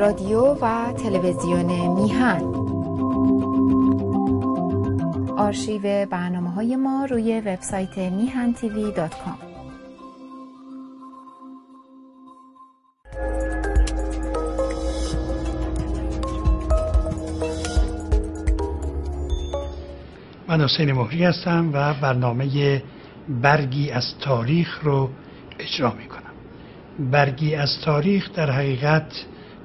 رادیو و تلویزیون میهن. آرشیو برنامه های ما روی وبسایت میهن تیوی دات کام. من حسین مهری هستم و برنامه برگی از تاریخ رو اجرا می کنم برگی از تاریخ در حقیقت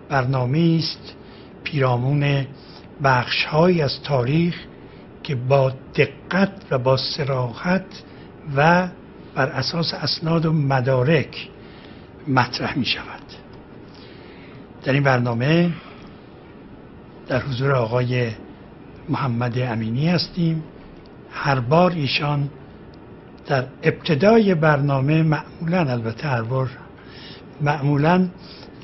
برنامه است پیرامون بخش از تاریخ که با دقت و با سراحت و بر اساس اسناد و مدارک مطرح می شود در این برنامه در حضور آقای محمد امینی هستیم. هر بار ایشان در ابتدای برنامه معمولا البته هر بار معمولا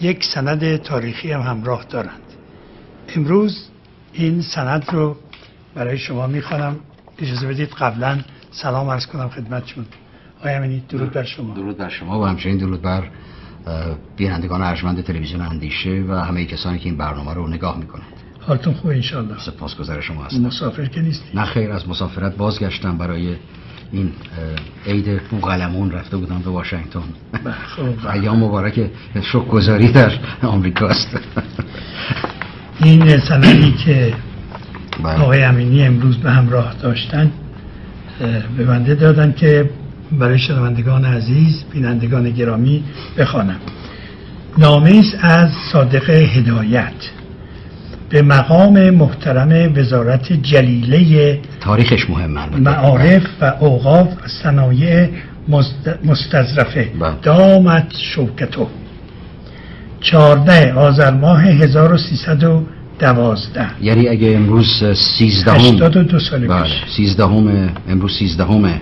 یک سند تاریخی هم همراه دارند. امروز این سند رو برای شما می‌خوانم. اجازه بدید قبلا سلام عرض کنم خدمتشون آقای امینی درود بر شما. درود بر شما و همچنین درود بر بینندگان ارجمند تلویزیون اندیشه و همه کسانی که این برنامه رو نگاه می‌کنند. حالتون خوب انشالله سپاسگزار شما هستم. مسافر که نیستی. نه خیر از مسافرت بازگشتم برای این عید بوغلمون رفته بودم به واشنگتن خب. ایام مبارک شک گذاری در آمریکاست این سندی که بله. آقای امینی امروز به همراه داشتن به بنده دادن که برای شنوندگان عزیز بینندگان گرامی بخوانم نامه است از صادق هدایت به مقام محترم وزارت جلیله تاریخش مهمه معارف و اوقاف و صنایع مستظرفه. بله. دامت شوکتو. چارده آذر ماه 1312 یعنی اگه امروز سیزدهم 82 سال بله. پیش. سیزدهم امروز سیزدهم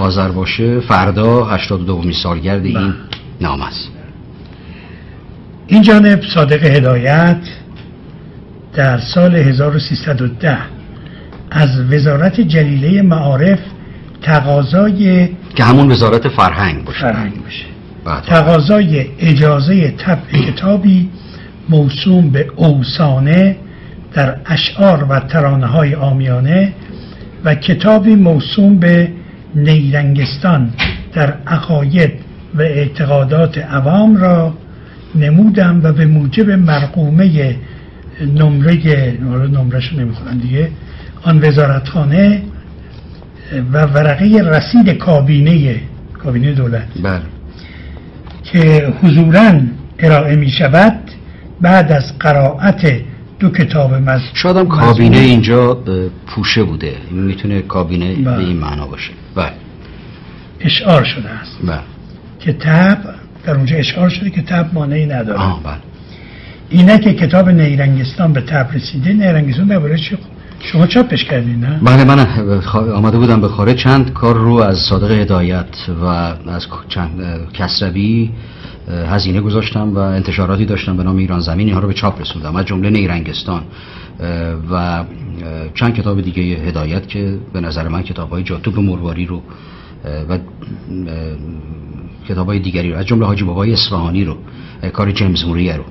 آذر باشه فردا 82 سالگرد این بله. نام است. این جانب صادق هدایت در سال 1310 از وزارت جلیله معارف تقاضای که همون وزارت فرهنگ باشه فرهنگ بله. تقاضای اجازه طبع کتابی موسوم به اوسانه در اشعار و ترانه های آمیانه و کتابی موسوم به نیرنگستان در عقاید و اعتقادات عوام را نمودم و به موجب مرقومه نمره نمرش نمی‌خونن دیگه آن وزارتخانه و ورقه رسید کابینه کابینه دولت. بله. که حضورا ارائه می شود بعد از قرائت دو کتاب مز... شاید هم کابینه اینجا پوشه بوده. می‌تونه کابینه بله. به این معنا باشه. بله. اشعار شده است. بله. که تب در اونجا اشعار شده که تب مانعی نداره. آه بله. اینه که کتاب نیرنگستان به تب رسیده. نیرنگستان درباره چی شما چاپش کردین نه؟ بله من آمده بودم به خارج. چند کار رو از صادق هدایت و از چند کسروی هزینه گذاشتم و انتشاراتی داشتم به نام ایران زمین. اینها رو به چاپ رسوندم از جمله نیرنگستان. و چند کتاب دیگه هدایت که به نظر من کتاب های جاتوب مرواری رو و کتاب های دیگری رو از جمله حاجی بابای اصفهانی رو کار جیمز موریه رو.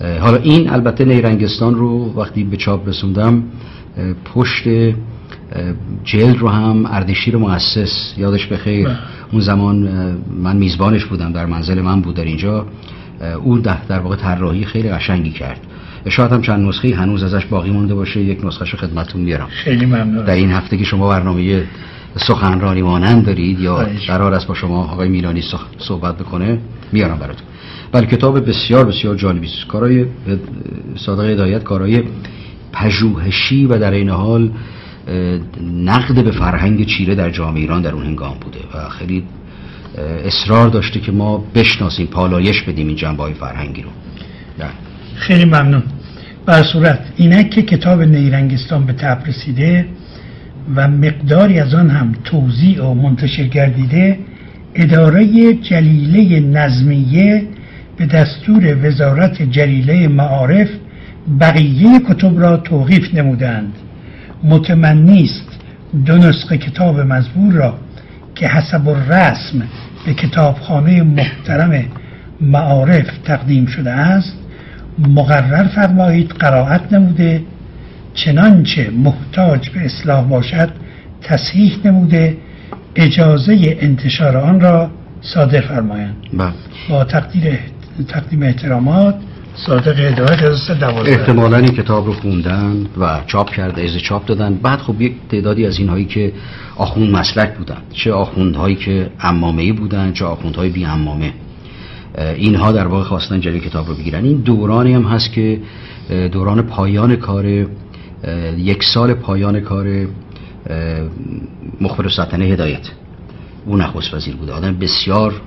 حالا این البته نیرنگستان رو وقتی به چاپ رسوندم پشت جلد رو هم اردشیر مؤسس یادش بخیر بله. اون زمان من میزبانش بودم در منزل من بود در اینجا. او در در واقع طراحی خیلی قشنگی کرد. شاید هم چند نسخه هنوز ازش باقی مونده باشه یک نسخهشو خدمتتون میارم خیلی ممنون. در این هفته که شما برنامه سخنرانی مانند دارید یا. قرار است با شما آقای میلانی صحبت بکنه میارم براتون. بله کتاب بسیار بسیار جالبی است. کارای صادق هدایت کارای پژوهشی و در این حال نقد به فرهنگ چیره در جامعه ایران در اون هنگام بوده و خیلی اصرار داشته که ما بشناسیم پالایش بدیم این جنبه های فرهنگی رو. بله. خیلی ممنون. بر صورت اینک که کتاب نیرنگستان به تب رسیده و مقداری از آن هم توضیح و منتشر گردیده اداره جلیله نظمیه به دستور وزارت جلیله معارف بقیه کتب را توقیف نمودند متمنی است دو نسخه کتاب مزبور را که حسب الرسم به کتابخانه محترم معارف تقدیم شده است مقرر فرمایید قرائت نموده چنانچه محتاج به اصلاح باشد تصحیح نموده اجازه انتشار آن را صادر فرمایند بله. با تقدیر تقدیم احترامات صادق هدایت از احتمالا این کتاب رو خوندن و چاپ کرده از چاپ دادن. بعد خب یک تعدادی از اینهایی که آخوند مسلک بودن چه آخوندهایی که امامه بودن چه آخوندهای بی امامه اینها در واقع خواستن جلوی کتاب رو بگیرن. این دورانی هم هست که دوران پایان کار یک سال پایان کار مخبر سلطنه هدایت. او نخست وزیر بوده. آدم بسیار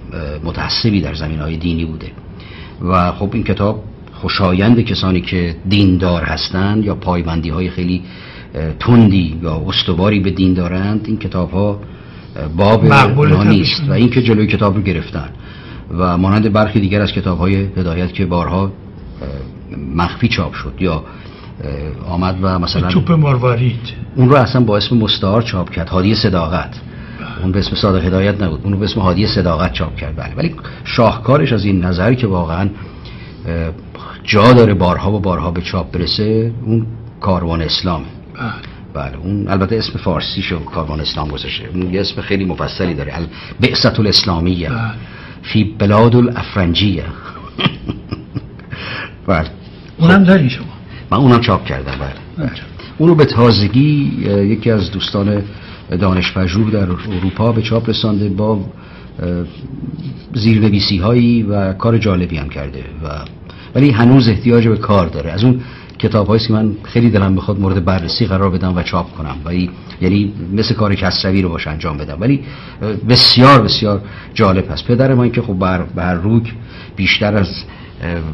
متعصبی در زمین های دینی بوده. و خب این کتاب خوشایند کسانی که دیندار هستند یا پایبندی های خیلی تندی یا استواری به دین دارند این کتاب ها باب نیست و این که جلوی کتاب رو گرفتن و مانند برخی دیگر از کتاب های هدایت که بارها مخفی چاپ شد یا آمد و مثلا توپ مروارید اون رو اصلا با اسم مستعار چاپ کرد هادی صداقت. اون به اسم صادق هدایت نبود. اون رو به اسم هادی صداقت چاپ کرد. بله ولی شاهکارش از این نظری که واقعا جا داره بارها و بارها به چاپ برسه اون کاروان اسلامه بله. بله اون البته اسم فارسی شو کاروان اسلام گذاشته. اون یه اسم خیلی مفصلی داره. بعثت الاسلامیه بله. فی بلاد الافرنجیه بله. اونم داری شما. من اونم چاپ کردم بله, بله. اونو به تازگی یکی از دوستان دانشپژوه در اروپا به چاپ رسانده با زیرنویسی هایی و کار جالبی هم کرده و ولی هنوز احتیاج به کار داره. از اون کتاب هایی که من خیلی دلم بخواد مورد بررسی قرار بدم و چاپ کنم. ولی یعنی مثل کار کسروی رو باش انجام بدم. ولی بسیار بسیار جالب هست. پدر من که خب بر, بر روک بیشتر از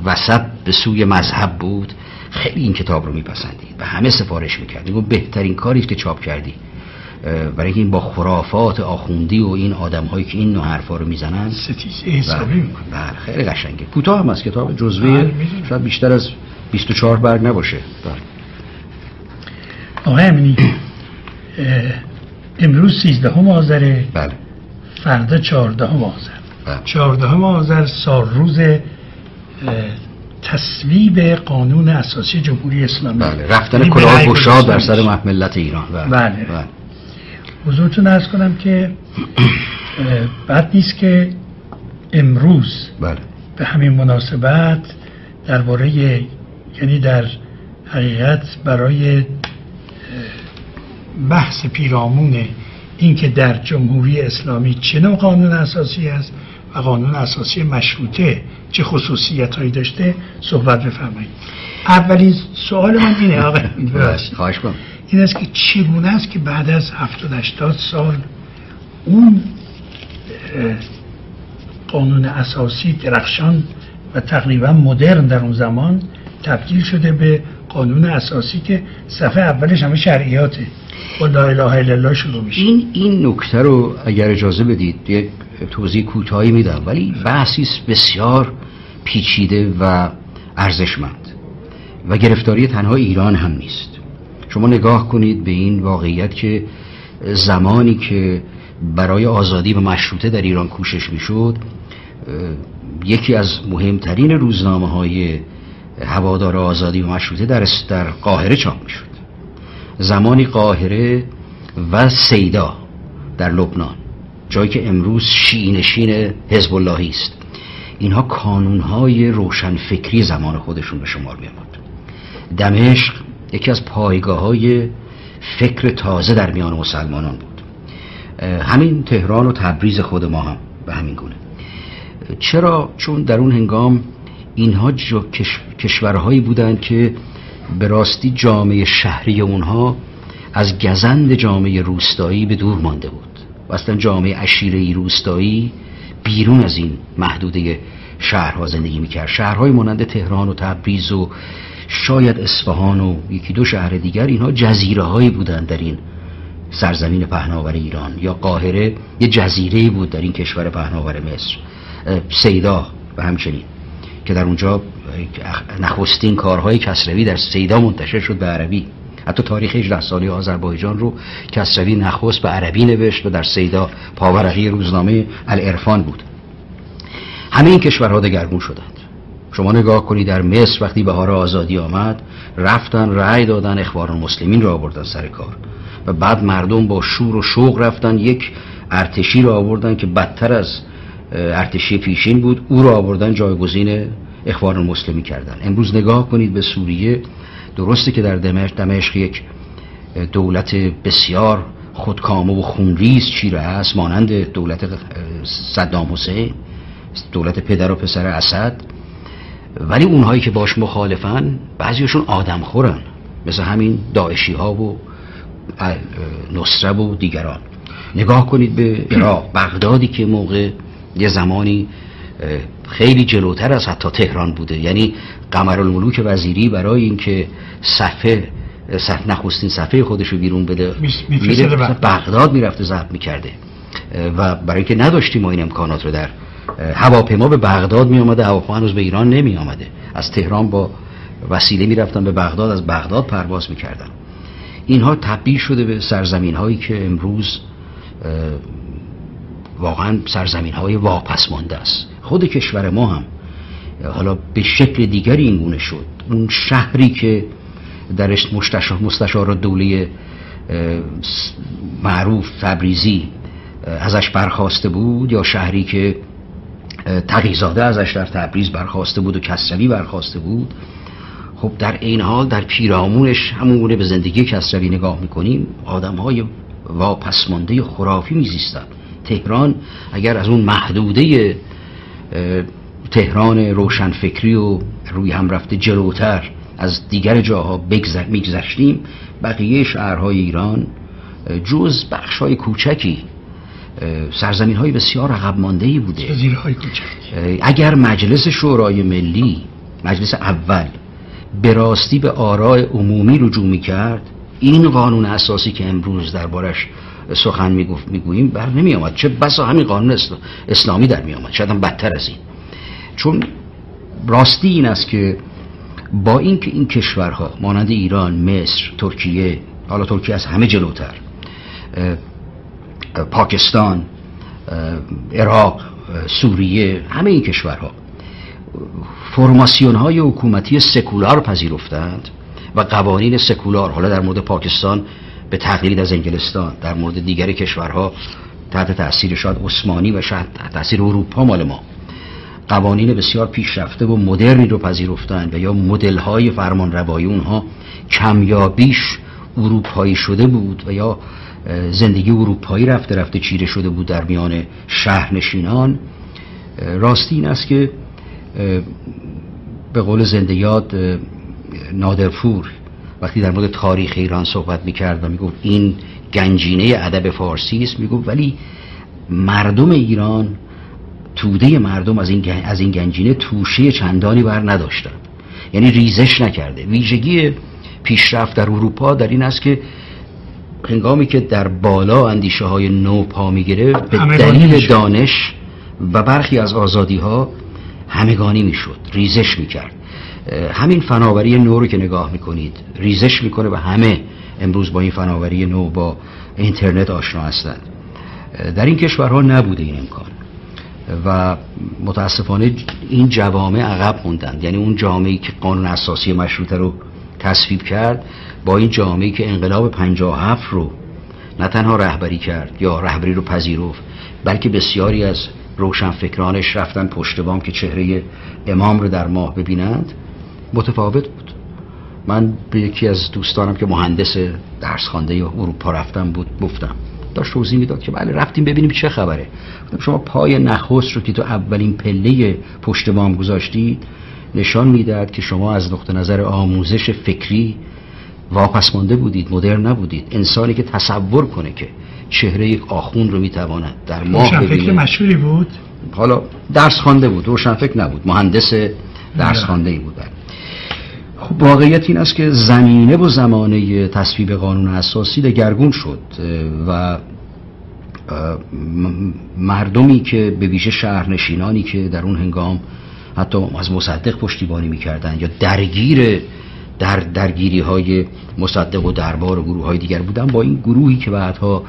وسط به سوی مذهب بود خیلی این کتاب رو میپسندید و همه سفارش و بهترین کاری که چاپ کردی. برای این با خرافات آخوندی و این آدم هایی که این نوع حرفا رو می‌زنن. ستیزه حسابی بله. می‌کنن بله خیلی قشنگه. کوتاه هم از کتاب جزوه بله، شاید بیشتر از 24 برگ نباشه. بله. آقای امینی امروز 13 آذره بله. فردا 14 آذر. بله. 14 آذر سال روز تصویب قانون اساسی جمهوری اسلامی. بله رفتن یعنی کلاه گشاد در سر ملت ایران. بله, بله. بله. حضورتون ارز کنم که بد نیست که امروز بله. به همین مناسبت درباره یعنی در حقیقت برای بحث پیرامون اینکه در جمهوری اسلامی چه نوع قانون اساسی است و قانون اساسی مشروطه چه خصوصیت هایی داشته صحبت بفرمایید. اولین سوال من اینه آقای بله، خواهش کنم این است که چگونه است که بعد از 70 80 سال اون قانون اساسی درخشان و تقریبا مدرن در اون زمان تبدیل شده به قانون اساسی که صفحه اولش همه شرعیاته با لا اله الا الله شروع میشه. این این نکته رو اگر اجازه بدید یک توضیح کوتاهی میدم ولی بحثی بسیار پیچیده و ارزشمند و گرفتاری تنها ایران هم نیست. شما نگاه کنید به این واقعیت که زمانی که برای آزادی و مشروطه در ایران کوشش می‌شد یکی از مهمترین روزنامه های هوادار آزادی و مشروطه در در قاهره چاپ می‌شد. زمانی قاهره و سیدا در لبنان جایی که امروز شینشین حزب اللهی است. اینها کانونهای روشنفکری زمان خودشون به شمار می دمشق یکی از پایگاه های فکر تازه در میان مسلمانان بود. همین تهران و تبریز خود ما هم به همین گونه. چرا؟ چون در اون هنگام اینها کشورهایی بودند که به راستی جامعه شهری اونها از گزند جامعه روستایی به دور مانده بود و اصلا جامعه عشیره روستایی بیرون از این محدوده شهرها زندگی می‌کرد. شهرهای مانند تهران و تبریز و شاید اصفهان و یکی دو شهر دیگر اینها جزیره هایی بودند در این سرزمین پهناور ایران. یا قاهره یه جزیره بود در این کشور پهناور مصر. سیدا و همچنین. که در اونجا نخستین کارهای کسروی در سیدا منتشر شد به عربی. حتی تاریخ 18 سالی آذربایجان رو کسروی نخست به عربی نوشت و در سیدا پاورقی روزنامه الارفان بود. همه این کشورها دگرگون شدند. شما نگاه کنید در مصر وقتی بهار آزادی آمد رفتن رأی دادن اخبار المسلمین را آوردن سر کار. و بعد مردم با شور و شوق رفتن یک ارتشی را آوردن که بدتر از ارتشی پیشین بود او را آوردن جایگزین اخبار المسلمی کردن. امروز نگاه کنید به سوریه. درسته که در دمشق دمشق یک دولت بسیار خودکامه و خونریز چیره است مانند دولت صدام حسین دولت پدر و پسر اسد. ولی اونهایی که باش مخالفن بعضیشون آدم خورن مثل همین داعشی ها و نصره و دیگران. نگاه کنید به عراق. بغدادی که موقع یه زمانی خیلی جلوتر از حتی تهران بوده. یعنی قمر الملوک وزیری برای اینکه صفحه صف نخستین صفحه خودشو بیرون بده میره بغداد می‌رفته ضبط می‌کرده. و برای که نداشتیم ما این امکانات رو در هواپیما به بغداد می آمده هواپیما هنوز به ایران نمی آمده. از تهران با وسیله می رفتن به بغداد از بغداد پرواز می کردن. اینها تبدیل شده به سرزمین هایی که امروز واقعا سرزمین های واپسمانده است. خود کشور ما هم حالا به شکل دیگری این گونه شد. اون شهری که درش مستشار, مستشار دوله معروف تبریزی ازش برخواسته بود یا شهری که تقیزاده ازش در تبریز برخواسته بود و کسروی برخواسته بود. خب در این حال در پیرامونش همونه به زندگی کسروی نگاه می‌کنیم آدم های واپسمانده خرافی میزیستن. تهران اگر از اون محدوده تهران روشنفکری و روی هم رفته جلوتر از دیگر جاها بگذر میگذشتیم بقیه شهرهای ایران جز بخش های کوچکی سرزمین های بسیار عقب مانده ای بوده اگر مجلس شورای ملی مجلس اول به راستی به آراء عمومی رجوع می کرد این قانون اساسی که امروز دربارش سخن می‌گفت می‌گوییم بر نمی آمد چه بسا همین قانون اسلامی در می آمد شاید هم بدتر از این. چون راستی این است که با اینکه این کشورها مانند ایران مصر ترکیه حالا ترکیه از همه جلوتر پاکستان عراق سوریه همه این کشورها فرماسیون های حکومتی سکولار پذیرفتند و قوانین سکولار حالا در مورد پاکستان به تقلید از انگلستان در مورد دیگر کشورها تحت تاثیر شاید عثمانی و شاید تحت تاثیر اروپا مال ما. قوانین بسیار پیشرفته و مدرنی رو پذیرفتند و یا مدل های فرمان روایی اونها کمیابیش اروپایی شده بود و یا زندگی اروپایی رفته رفته چیره شده بود در میان شهرنشینان. راستی این است که به قول زنده یاد نادرفور وقتی در مورد تاریخ ایران صحبت می‌کرد و می‌گفت این گنجینه ادب فارسی است می‌گفت ولی مردم ایران توده مردم از این, از این گنجینه توشه چندانی بر نداشتن یعنی ریزش نکرده. ویژگی پیشرفت در اروپا در این است که هنگامی که در بالا اندیشه های نو پا می‌گیره به دلیل دانش و برخی از آزادی ها همگانی می‌شد ریزش می‌کرد. همین فناوری نو رو که نگاه می‌کنید ریزش می‌کنه و همه امروز با این فناوری نو با اینترنت آشنا هستند. در این کشورها نبوده این امکان. و متاسفانه این جوامع عقب موندند. یعنی اون جامعه که قانون اساسی مشروطه رو تصویب کرد با این جامعه که انقلاب 57 رو نه تنها رهبری کرد یا رهبری رو پذیرفت بلکه بسیاری از روشنفکرانش رفتن پشت بام که چهره امام رو در ماه ببینند متفاوت بود. من به یکی از دوستانم که مهندس درس خوانده اروپا رفتم بود گفتم داشت توضیح می‌داد که بله رفتیم ببینیم چه خبره. شما پای نخست رو که تو اولین پله پشت بام گذاشتید نشان می‌دهد که شما از نقطه نظر آموزش فکری واپس مانده بودید مدرن نبودید. انسانی که تصور کنه که چهره یک آخون رو می‌تواند در ماه ببینه مشهوری بود؟ حالا درس خوانده بود روشن فکر نبود مهندس درس خوانده ای بود خب واقعیت این است که زمینه و زمانه تصویب قانون اساسی دگرگون شد و مردمی که به ویژه شهرنشینانی که در اون هنگام حتی از مصدق پشتیبانی می‌کردن یا درگیر در درگیری های مصدق و دربار و گروه های دیگر بودن با این گروهی که بعدها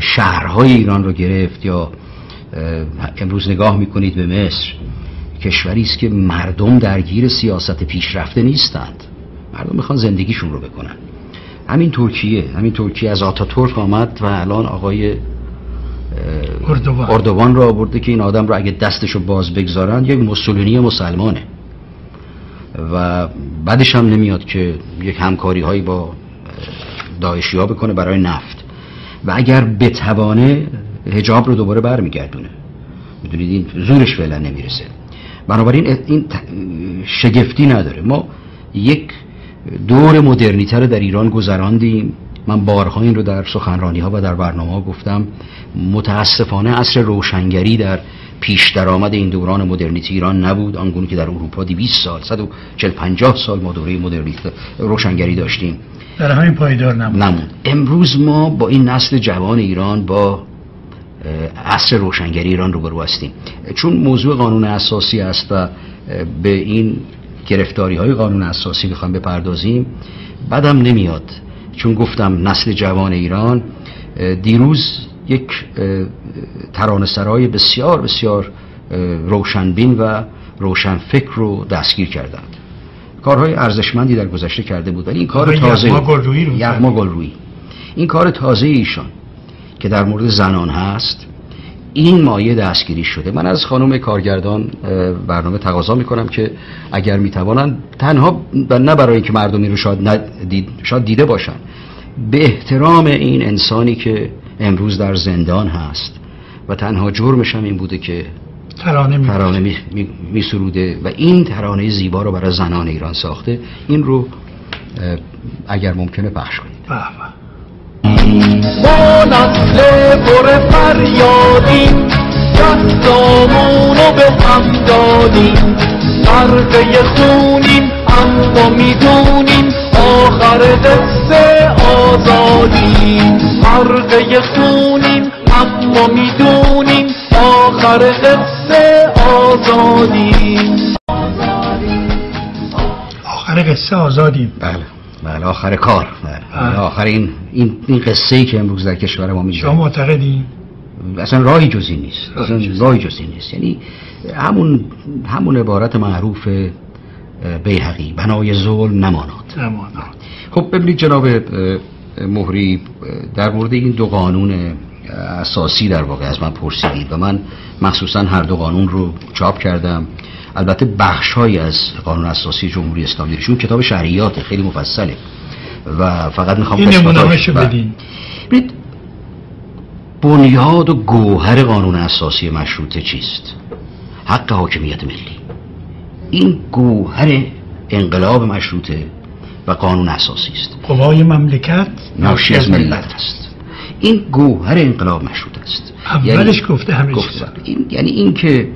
شهرهای ایران رو گرفت یا امروز نگاه می‌کنید به مصر کشوری است که مردم درگیر سیاست پیشرفته نیستند. مردم می‌خوان زندگیشون رو بکنن. همین ترکیه همین ترکیه از آتاتورک آمد و الان آقای اردوان, اردوان را آورده که این آدم را اگه دستشو باز بگذارن یک مسولینی مسلمانه. و بعدش هم نمیاد که یک همکاری هایی با داعشی ها بکنه برای نفت. و اگر بتوانه هجاب رو دوباره برمیگردونه. می‌دونید این زورش فعلا نمی‌رسه. بنابراین این شگفتی نداره. ما یک دور مدرنیتر رو در ایران گذراندیم. من بارها این رو در سخنرانی ها و در برنامه ها گفتم. متاسفانه عصر روشنگری در پیش درآمد این دوران مدرنیتی ایران نبود. آنگونه که در اروپا 200 سال 140 50 سال ما دوره مدرنیت روشنگری داشتیم. در همین پایدار نمود. نمود امروز ما با این نسل جوان ایران با عصر روشنگری ایران روبرو هستیم. چون موضوع قانون اساسی است و به این گرفتاری های قانون اساسی می‌خوام بپردازیم بعدم نمیاد. چون گفتم نسل جوان ایران دیروز یک ترانه بسیار بسیار روشنبین و روشنفکر رو دستگیر کردند. کارهای ارزشمندی در گذشته کرده بود ولی این کار تازه یغما گلرویی. این کار تازه ایشان که در مورد زنان هست این مایه دستگیری شده. من از خانم کارگردان برنامه تقاضا می‌کنم که اگر می‌توانند تنها نه برای اینکه مردمی رو شاید, ندید شاید دیده باشن به احترام این انسانی که امروز در زندان هست و تنها جرمش هم این بوده که ترانه, می, ترانه می, می, سروده و این ترانه زیبا رو برای زنان ایران ساخته این رو اگر ممکنه پخش کنید. ما نسل پر فریادیم دستامونو به هم دادیم غرقه خونیم اما می‌دونیم آخر قصه آزادیم غرقه خونیم اما می‌دونیم آخر قصه آزادیم آخر قصه آزادیم بله بله آخر کار. بله. آخر این این, این قصه ای که امروز در کشور ما میشه شما معتقدی؟ اصلا راهی جزی نیست. اصلا راهی جزی نیست. یعنی همون همون عبارت معروف بیهقی بنای ظلم نماناد نماناد خب ببینید جناب مهری در مورد این دو قانون اساسی در واقع از من پرسیدید و من مخصوصا هر دو قانون رو چاپ کردم. البته بخشهایی از قانون اساسی جمهوری اسلامی چون کتاب شهریات خیلی مفصله. و فقط می‌خوام این نمونه‌اشو بدین. بنیاد و گوهر قانون اساسی مشروطه چیست؟ حق حاکمیت ملی. این گوهر انقلاب مشروطه و قانون اساسی است. قوای مملکت ناشی از ملت. است. این گوهر انقلاب مشروطه است. اولش یعنی گفته همه این یعنی این که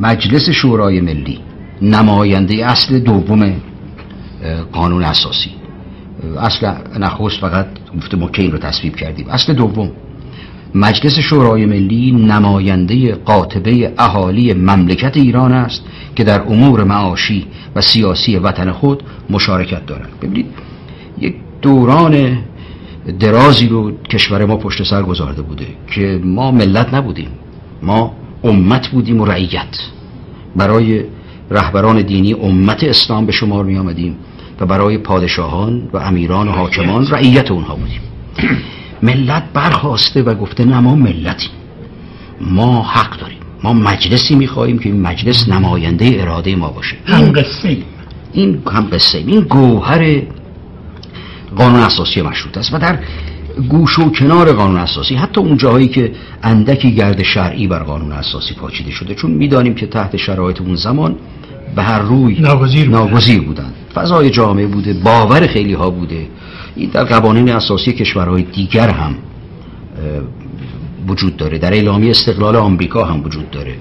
مجلس شورای ملی نماینده اصل دوم قانون اساسی. اصل نخست فقط گفته ما رو تصویب کردیم. اصل دوم مجلس شورای ملی نماینده قاطبه اهالی مملکت ایران است که در امور معاشی و سیاسی وطن خود مشارکت دارد ببینید یک دوران درازی رو کشور ما پشت سر گذارده بوده که ما ملت نبودیم. ما امت بودیم و رعیت برای رهبران دینی امت اسلام به شمار می آمدیم و برای پادشاهان و امیران و حاکمان رعیت اونها بودیم. ملت برخواسته و گفته نه ما ملتیم. ما حق داریم. ما مجلسی می‌خواهیم که این مجلس نماینده اراده ما باشه. هم قصه این هم قصه این گوهر قانون اساسی مشروط است. و در گوش و کنار قانون اساسی. حتی اون جاهایی که اندکی گرد شرعی بر قانون اساسی پاچیده شده چون می‌دانیم که تحت شرایط اون زمان به هر روی ناگزیر, ناگزیر بودن. فضای جامعه بوده باور خیلی ها بوده. این در قوانین اساسی کشورهای دیگر هم وجود داره. در اعلامی استقلال آمریکا هم وجود داره.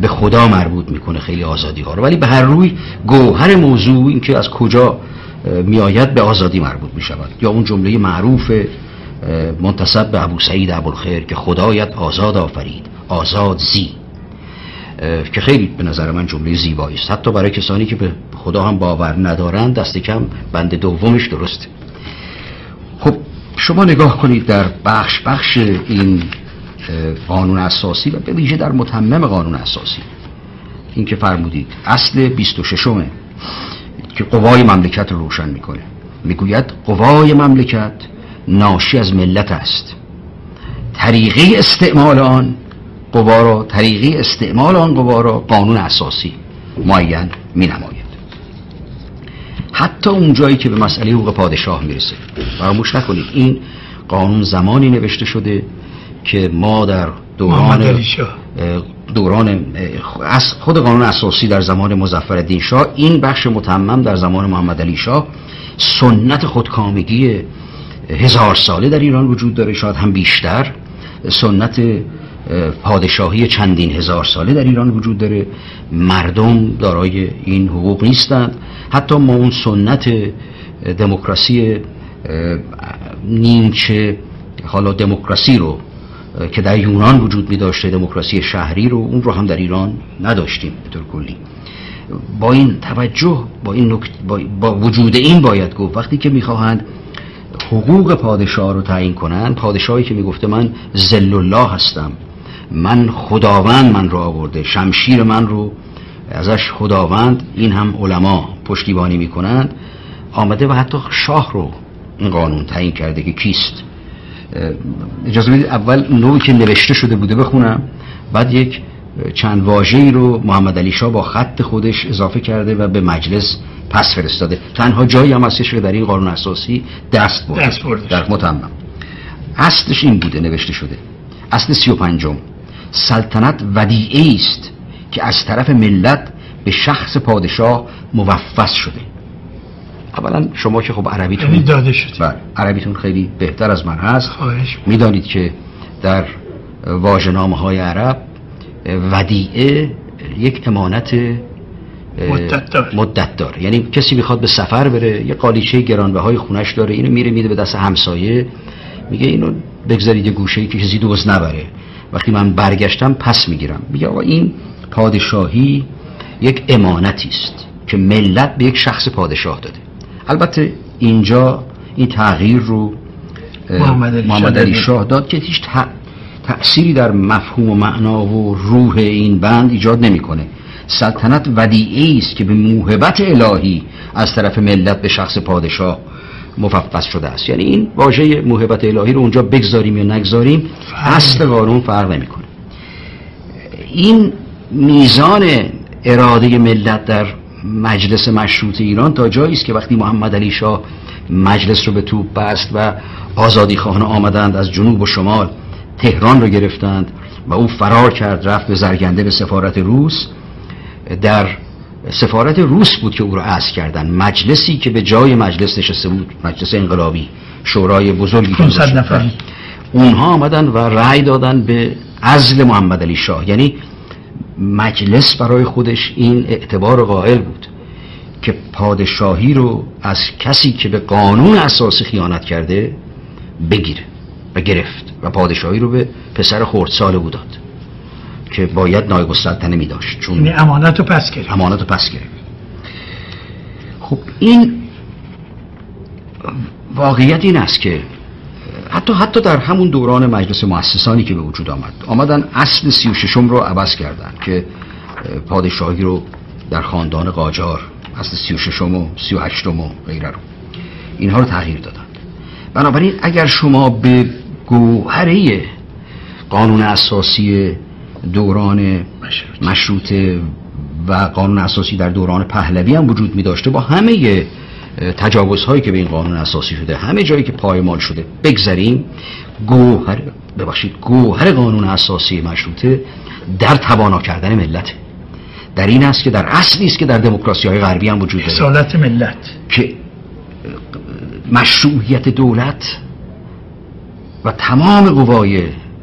به خدا مربوط می‌کنه خیلی آزادی ها رو. ولی به هر روی گوهر موضوع این که از کجا میآید به آزادی مربوط می شود یا اون جمله معروف منتصب به ابو سعید ابوالخیر که خدایت آزاد آفرید آزاد زی. که خیلی به نظر من جمله زیبایی است. حتی برای کسانی که به خدا هم باور ندارند دست کم بند دومش درسته خب شما نگاه کنید در بخش بخش این قانون اساسی و به ویژه در متمم قانون اساسی. این که فرمودید اصل 26 ه که قوای مملکت رو روشن می‌کنه. می‌گوید قوای مملکت ناشی از ملت است. طریقه استعمال آن قوا را طریقه استعمال آن قوا را قانون اساسی معین می نماید. حتی اون جایی که به مسئله حقوق پادشاه می‌رسه. فراموش نکنید این قانون زمانی نوشته شده که ما در دوران دوران خود قانون اساسی در زمان مظفر شاه این بخش متمم در زمان محمد علی شاه سنت خودکامگی هزار ساله در ایران وجود داره شاید هم بیشتر. سنت پادشاهی چندین هزار ساله در ایران وجود داره. مردم دارای این حقوق نیستند. حتی ما اون سنت دموکراسی نیمچه حالا دموکراسی رو که در یونان وجود می داشته دموکراسی شهری رو اون رو هم در ایران نداشتیم به طور کلی. با این توجه با این با, با وجود این باید گفت وقتی که می‌خواهند حقوق پادشاه رو تعیین کنند پادشاهی که می‌گفته من زل الله هستم. من خداوند من رو آورده شمشیر من رو ازش خداوند این هم علما پشتیبانی می‌کنند. آمده و حتی شاه رو این قانون تعیین کرده که کیست. اجازه بدید اول نوعی که نوشته شده بوده بخونم. بعد یک چند واژه‌ای رو محمد علی شاه با خط خودش اضافه کرده و به مجلس پس فرستاده. تنها جایی هم هستش که در این قانون اساسی دست برده, دست در متمم اصلش این بوده نوشته شده. اصل سی و پنجم. سلطنت ودیعه است که از طرف ملت به شخص پادشاه موفز شده. اولا شما که خب عربیتون یعنی داده شد بله عربیتون خیلی بهتر از من هست. می‌دانید که در واژه‌نامه های عرب ودیعه یک امانت مدت دار. مدت دار یعنی کسی می‌خواد به سفر بره یه قالیچه گرانبهای خونش داره اینو میره میده به دست همسایه. میگه اینو بگذارید یه گوشه که کسی دوز نبره. وقتی من برگشتم پس می‌گیرم. میگه آقا این پادشاهی یک امانتی است که ملت به یک شخص پادشاه داده. البته اینجا این تغییر رو محمد علی شاه داد که هیچ تأثیری در مفهوم و معنا و روح این بند ایجاد نمی‌کنه. سلطنت ودیعی است که به موهبت الهی از طرف ملت به شخص پادشاه مفوض شده است. یعنی این واژه موهبت الهی رو اونجا بگذاریم یا نگذاریم اصل قانون فرق نمی‌کنه. این میزان اراده ملت در مجلس مشروط ایران تا جایی است که وقتی محمد علی شاه مجلس رو به توپ بست و آزادی خواهان آمدند از جنوب و شمال تهران رو گرفتند و او فرار کرد رفت به زرگنده به سفارت روس. در سفارت روس بود که او رو عصر کردن. مجلسی که به جای مجلس نشسته بود مجلس انقلابی شورای بزرگی 500 نفری اونها آمدن و رأی دادن به عزل محمد علی شاه. یعنی مجلس برای خودش این اعتبار قائل بود که پادشاهی رو از کسی که به قانون اساسی خیانت کرده بگیره و گرفت و پادشاهی رو به پسر خردسال او داد. که باید نایب السلطنه می داشت. چون یعنی امانت رو پس گرفت. امانت رو پس گرفت. خب این واقعیت این است که حتی حتی در همون دوران مجلس مؤسسانی که به وجود آمد آمدن اصل سی و ششم رو عوض کردن که پادشاهی رو در خاندان قاجار اصل سی و ششم و سی و هشتم و غیره رو اینها رو تغییر دادند. بنابراین اگر شما به گوهره قانون اساسی دوران مشروطه. و قانون اساسی در دوران پهلوی هم وجود می داشته. با همه تجاوزهایی که به این قانون اساسی شده همه جایی که پایمال شده بگذاریم گوهر ببخشید گوهر قانون اساسی مشروطه در توانا کردن ملت. در این است که در اصلی است که در دموکراسی های غربی هم وجود داره. اصالت ملت. که مشروعیت دولت و تمام قوای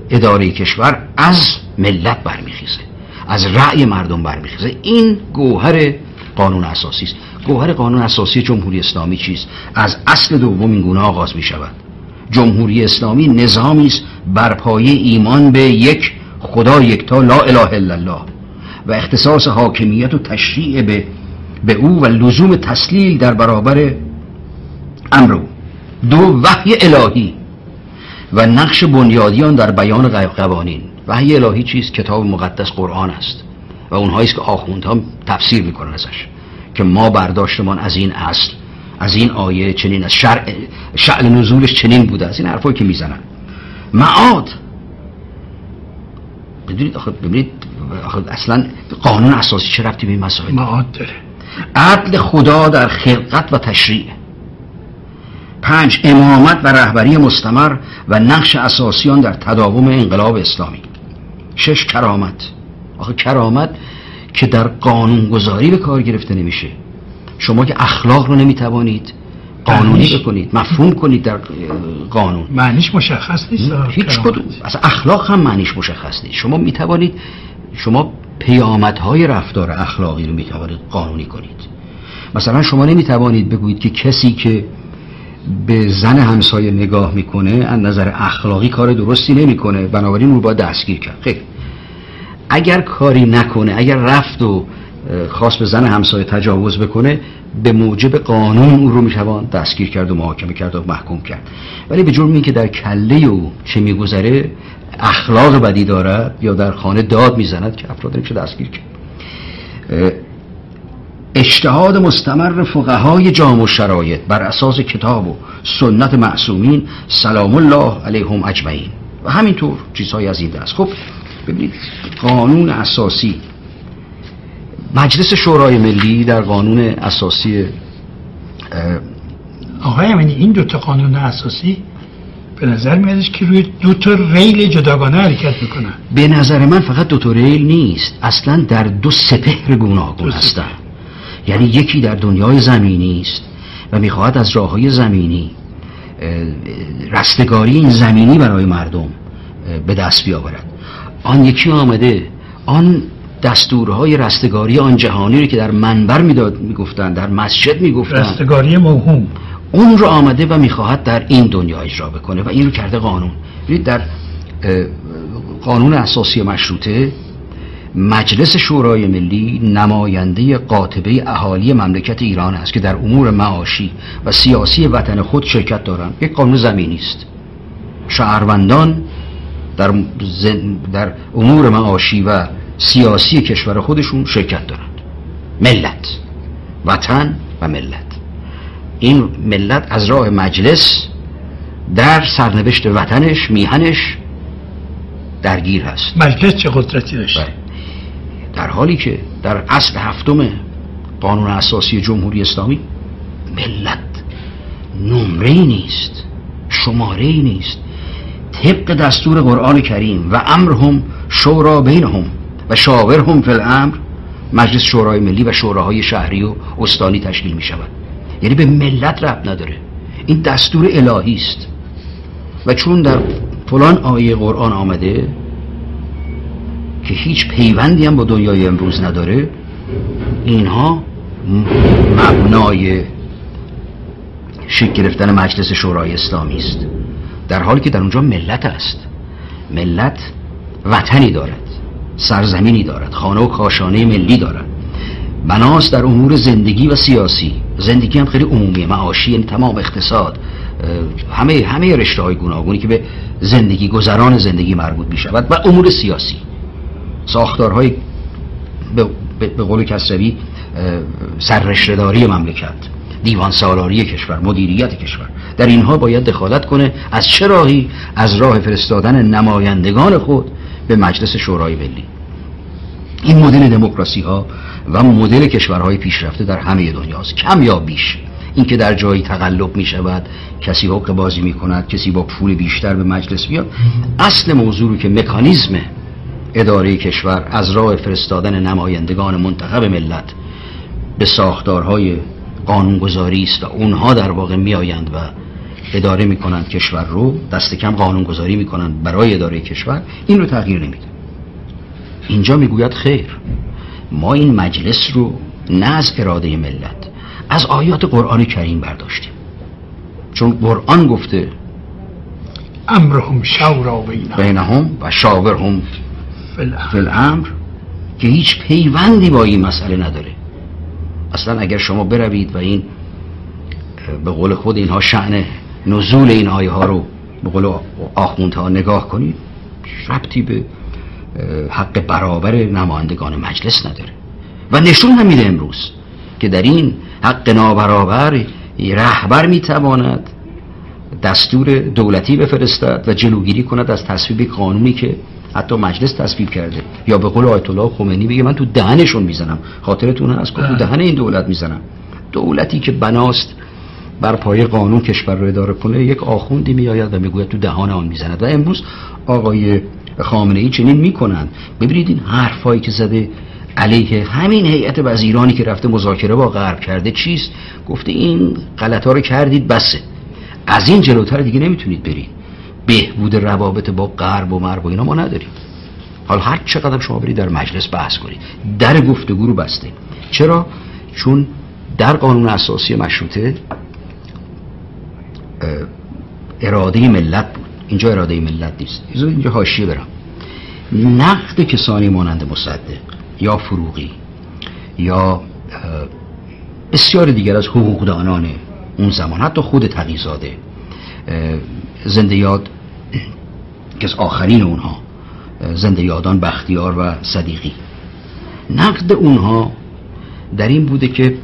اداره کشور از ملت برمیخیزه از رأی مردم برمیخیزه. این گوهر قانون اساسی است. گوهر قانون اساسی جمهوری اسلامی چیست؟ از اصل دوم این گونه آغاز می شود جمهوری اسلامی نظامی است بر پایه ایمان به یک خدا یکتا لا اله الا الله. و اختصاص حاکمیت و تشریع به به او و لزوم تسلیل در برابر امر دو وحی الهی و نقش بنیادیان در بیان قوانین. وحی الهی چیست کتاب مقدس قرآن است. و اونهایی که آخوندها تفسیر می‌کنن ازش. که ما برداشتمان از این اصل از این آیه چنین از شرع شعل نزولش چنین بوده. از این حرفایی که می‌زنن. معاد. بدونید آخه ببینید اصلا قانون اساسی چه رفتی به این مسائل؟ معاد داره. عدل خدا در خلقت و تشریع. پنج امامت و رهبری مستمر و نقش اساسیان در تداوم انقلاب اسلامی. شش کرامت. آخه کرامت که در قانون گذاری به کار گرفته نمیشه. شما که اخلاق رو نمی‌توانید قانونی بکنید مفهوم کنید در قانون. معنیش مشخص نیست هیچ کدوم. اصلا اخلاق هم معنیش مشخص نیست. شما می‌توانید شما پیامدهای رفتار اخلاقی رو می‌توانید قانونی کنید. مثلا شما نمی‌توانید بگویید که کسی که به زن همسایه نگاه می‌کنه از نظر اخلاقی کار درستی نمی‌کنه. بنابراین رو با دستگیر کرد. خیر اگر کاری نکنه اگر رفت و خواست به زن همسایه تجاوز بکنه به موجب قانون او رو میشوان دستگیر کرد و محاکمه کرد و محکوم کرد. ولی به جرم که در کله او چه میگذره اخلاق بدی دارد یا در خانه داد می‌زند که افراد نمیشه دستگیر کرد. اجتهاد مستمر فقهای جام و شرایط بر اساس کتاب و سنت معصومین سلام الله علیهم اجمعین. و همینطور چیزهای از این دست خب ببینید قانون اساسی. مجلس شورای ملی در قانون اساسی آقای امینی این دوتا قانون اساسی به نظر میادش که روی دو تا ریل جداگانه حرکت می‌کنن. به نظر من فقط دو تا ریل نیست. اصلا در دو سپهر گوناگون هستن. یعنی یکی در دنیای زمینی است و می‌خواهد از راه های زمینی رستگاری این زمینی برای مردم به دست بیاورد. آن یکی آمده. آن دستورهای رستگاری آن جهانی رو که در منبر می‌داد می‌گفتن در مسجد می‌گفتن رستگاری موهوم. اون رو آمده و می‌خواهد در این دنیا اجرا بکنه و این رو کرده قانون. در قانون اساسی مشروطه مجلس شورای ملی نماینده قاطبه اهالی مملکت ایران است که در امور معاشی و سیاسی وطن خود شرکت دارند. یک قانون زمینی است. شهروندان در, در امور معاشی و سیاسی کشور خودشون شرکت دارند. ملت. وطن و ملت. این ملت از راه مجلس در سرنوشت وطنش میهنش درگیر هست. مجلس چه قدرتی داشت بله. در حالی که در اصل هفتم قانون اساسی جمهوری اسلامی ملت نمره نیست شماره نیست. طبق دستور قرآن کریم و امرهم شورا بینهم و شاورهم فی الامر مجلس شورای ملی و شوراهای شهری و استانی تشکیل می شود. یعنی به ملت رب نداره. این دستور الهی است. و چون در فلان آیه قرآن آمده که هیچ پیوندی هم با دنیای امروز نداره اینها مبنای شکل گرفتن مجلس شورای اسلامی است. در حالی که در اونجا ملت است. ملت وطنی دارد سرزمینی دارد خانه و کاشانه ملی دارد. بناس در امور زندگی و سیاسی. زندگی هم خیلی عمومیه معاشی یعنی تمام اقتصاد همه همه رشته های گوناگونی که به زندگی گذران زندگی مربوط می شود و امور سیاسی. ساختارهای به, به قول کسروی سررشتهداری مملکت. دیوان سالاری کشور مدیریت کشور. در اینها باید دخالت کنه از چه راهی؟ از راه فرستادن نمایندگان خود به مجلس شورای ملی. این مدل دموکراسی ها و مدل کشورهای پیشرفته در همه دنیاست کم یا بیش. اینکه در جایی تقلب می شود کسی حق بازی می کند کسی با پول بیشتر به مجلس بیاد اصل موضوع رو که مکانیزم اداره کشور از راه فرستادن نمایندگان منتخب ملت به ساختارهای قانونگذاری است و اونها در واقع میآیند و اداره می‌کنند کشور رو دست کم قانونگذاری می‌کنند برای اداره کشور این رو تغییر نمیده. اینجا می‌گوید خیر ما این مجلس رو نه از اراده ملت از آیات قرآن کریم برداشتیم. چون قرآن گفته امرهم شورا بینهم. و شاورهم فی الامر که هیچ پیوندی با این مسئله نداره. اصلا اگر شما بروید و این به قول خود اینها شعن نزول این آیه ها رو به قول آخوندها نگاه کنید ربطی به حق برابر نمایندگان مجلس نداره. و نشون هم میده امروز که در این حق نابرابر رهبر می‌تواند دستور دولتی بفرستد و جلوگیری کند از تصویب قانونی که حتی مجلس تصویب کرده. یا به قول آیت الله خمینی بگه من تو دهنشون می‌زنم. خاطرتون هست که تو بله. دهن این دولت می‌زنم. دولتی که بناست بر پای قانون کشور رو اداره کنه یک آخوندی میآید و می‌گوید تو دهان آن می‌زند. و امروز آقای خامنه ای چنین می‌کنند. ببینید این حرفایی که زده علیه همین هیئت وزیرانی که رفته مذاکره با غرب کرده چیست؟ گفته این غلط ها رو کردید بسه. از این جلوتر دیگه نمی‌تونید برید. بهبود روابط با غرب و مرب و اینا ما نداریم. حالا هر چقدر شما برید در مجلس بحث کنید در گفتگو رو بسته. چرا؟ چون در قانون اساسی مشروطه اراده ملت بود. اینجا اراده ملت نیست. اینجا حاشیه برم. نقد کسانی مانند مصدق یا فروغی یا بسیار دیگر از حقوقدانان اون زمان حتی خود تقیزاده زنده یاد که آخرین اونها. زنده یادان بختیار و صدیقی. نقد اونها در این بوده که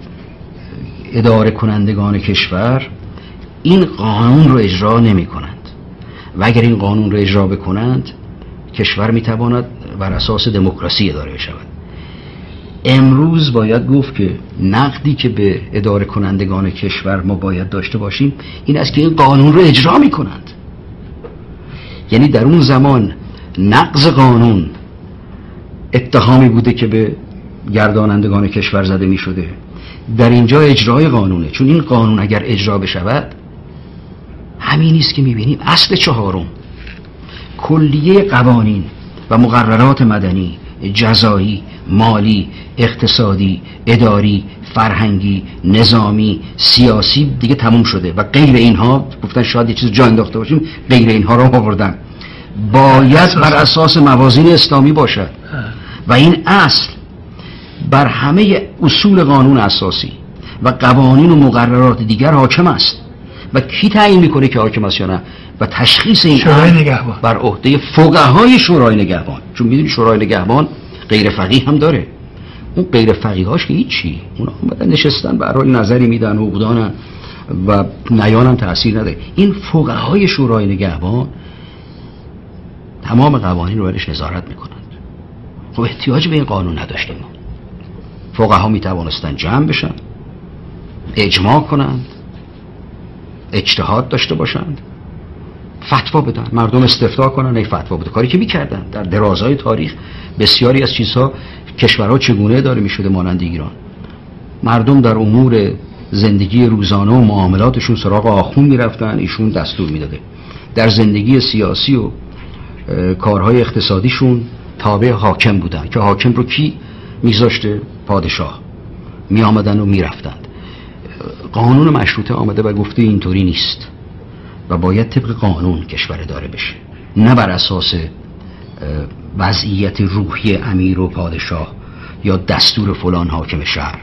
اداره کنندگان کشور این قانون رو اجرا نمی کنند. و اگر این قانون رو اجرا بکنند کشور می تواند بر اساس دموکراسی اداره بشود. امروز باید گفت که نقدی که به اداره کنندگان کشور ما باید داشته باشیم این است که این قانون رو اجرا می کنند یعنی در اون زمان نقض قانون اتهامی بوده که به گردانندگان کشور زده می شده در اینجا اجرای قانونه. چون این قانون اگر اجرا بشود همین است که می‌بینیم اصل چهارم. کلیه قوانین و مقررات مدنی جزایی مالی اقتصادی اداری فرهنگی نظامی سیاسی دیگه تموم شده و غیر اینها گفتن شاید یه چیز جا انداخته باشیم غیر اینها رو آوردن. باید بر اساس؟ موازین اسلامی باشد. و این اصل بر همه اصول قانون اساسی و قوانین و مقررات دیگر حاکم است. و کی تعیین می‌کنه که حاکم است یا نه؟ و تشخیص این شورای نگهبان. بر عهده فقهای شورای نگهبان. چون می‌دونی شورای نگهبان غیر فقیه هم داره. اون غیر فقیه هاش که هیچی. اونا اومدن نشستن به نظری میدن و و نیانم تاثیر نداره. این فقهای شورای نگهبان تمام قوانین رو برش نظارت می‌کنند. خب احتیاج به این قانون نداشتیم فقها می توانستن جمع بشن اجماع کنند اجتهاد داشته باشند. فتوا بدن. مردم استفتا کنن ای فتوا بده. کاری که می‌کردن. در درازای تاریخ بسیاری از چیزها کشورها چگونه داره می‌شده مانند ایران؟ مردم در امور زندگی روزانه و معاملاتشون سراغ آخون می‌رفتن ایشون دستور می‌داده. در زندگی سیاسی و کارهای اقتصادیشون تابع حاکم بودن. که حاکم رو کی میذاشته؟ پادشاه. می آمدن و می رفتند قانون مشروطه آمده و گفته اینطوری نیست. و باید طبق قانون کشور داره بشه. نه بر اساس وضعیت روحی امیر و پادشاه یا دستور فلان حاکم شهر.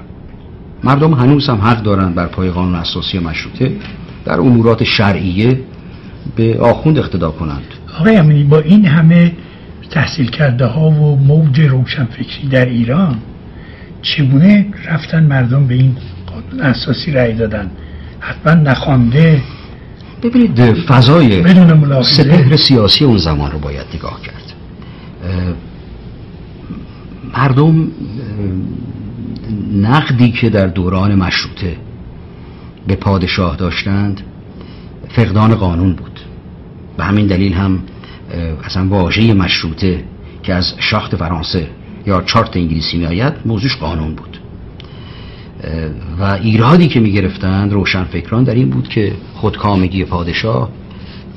مردم هنوز هم حق دارند بر پای قانون اساسی مشروطه در امورات شرعیه به آخوند اقتدا کنند. آقای امینی با این همه تحصیل کرده ها و موج روشنفکری در ایران چگونه رفتن مردم به این قانون اساسی رأی دادن؟ حتما نخوانده ببینید فضای سپهر سیاسی اون زمان رو باید نگاه کرد. مردم نقدی که در دوران مشروطه به پادشاه داشتند فقدان قانون بود. به همین دلیل هم اصلا واژه مشروطه که از شاخت فرانسه یا چارت انگلیسی می آید موضوعش قانون بود. و ایرادی که می گرفتند روشن فکران در این بود که خودکامگی پادشاه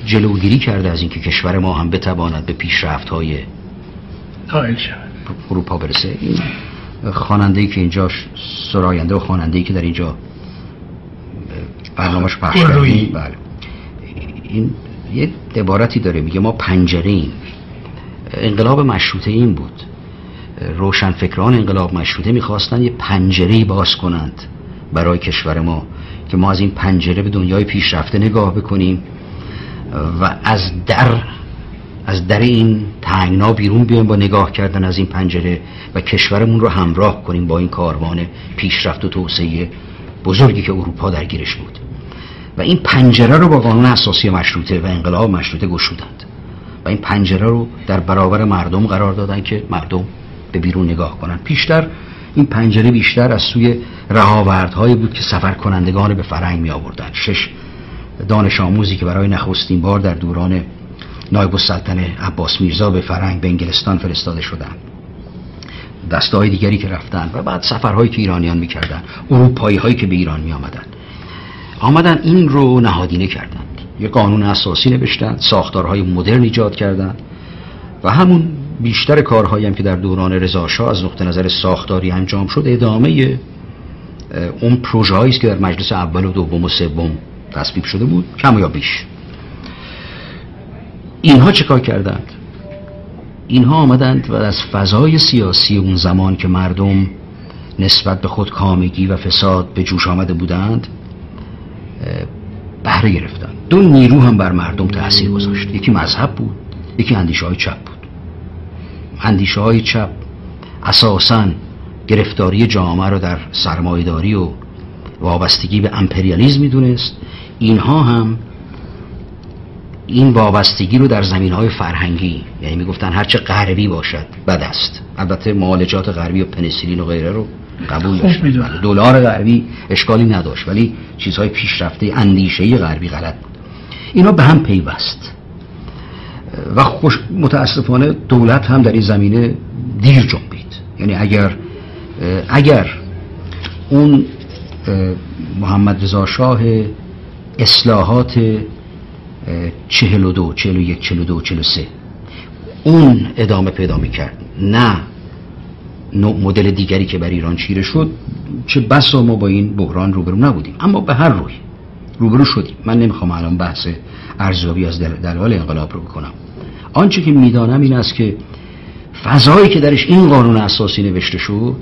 جلوگیری کرده از اینکه کشور ما هم بتواند به پیشرفت های اروپا برسه. این خواننده که اینجا سراینده و خواننده که در اینجا برنامهش پخش کردیم. بله. این یه عبارتی داره. میگه ما پنجره ایم. انقلاب مشروطه این بود. روشنفکران انقلاب مشروطه می‌خواستن یه پنجره باز کنند برای کشور ما که ما از این پنجره به دنیای پیشرفته نگاه بکنیم و از در از در این تنگنا بیرون بیایم با نگاه کردن از این پنجره و کشورمون رو همراه کنیم با این کاروان پیشرفت و توسعه بزرگی که اروپا درگیرش بود. و این پنجره رو با قانون اساسی مشروطه و انقلاب مشروطه گشودند. و این پنجره رو در برابر مردم قرار دادن که مردم به بیرون نگاه کنند پیشتر این پنجره بیشتر از سوی رهاوردهایی بود که سفر کنندگان به فرنگ می آوردن شش دانش آموزی که برای نخستین بار در دوران نایب السلطنه عباس میرزا به فرنگ به انگلستان فرستاده شدن دسته های دیگری که رفتن و بعد سفرهایی که ایرانیان می‌کردن اروپایی هایی که به ایران می آمدن آمدن این رو نهادینه کردند. یه قانون اساسی نوشتن ساختارهای مدرن ایجاد کردند و همون بیشتر کارهایی هم که در دوران رضاشاه از نقطه نظر ساختاری انجام شد ادامه اون پروژه است که در مجلس اول و دوم و سوم تصویب شده بود کم یا بیش. اینها چه کار کردند؟ اینها آمدند و از فضای سیاسی اون زمان که مردم نسبت به خود کامگی و فساد به جوش آمده بودند بهره گرفتن دو نیرو هم بر مردم تاثیر گذاشت. یکی مذهب بود یکی اندیشه های چپ بود. اندیشه های چپ اساسا گرفتاری جامعه رو در سرمایداری و وابستگی به امپریالیزم می‌دونست. اینها هم این وابستگی رو در زمین های فرهنگی یعنی می‌گفتن هرچه غربی باشد بد است. البته معالجات غربی و پنیسیلین و غیره رو قبول داشت. بله، دلار غربی اشکالی نداشت ولی چیزهای پیشرفته اندیشه غربی غلط بود. اینا به هم پیوست. و خوش متاسفانه دولت هم در این زمینه دیر جنبید. یعنی اگر اگر اون محمد رضا شاه اصلاحات چهل و دو چهل و یک چهل و دو چهل و سه اون ادامه پیدا می‌کرد. نه مدل دیگری که بر ایران چیره شد چه بسا ما با این بحران روبرو نبودیم. اما به هر روی روبرو شدیم. من نمی‌خوام الان بحث ارزیابی از دلال انقلاب رو بکنم. آنچه که می‌دانم این است که فضایی که درش این قانون اساسی نوشته شد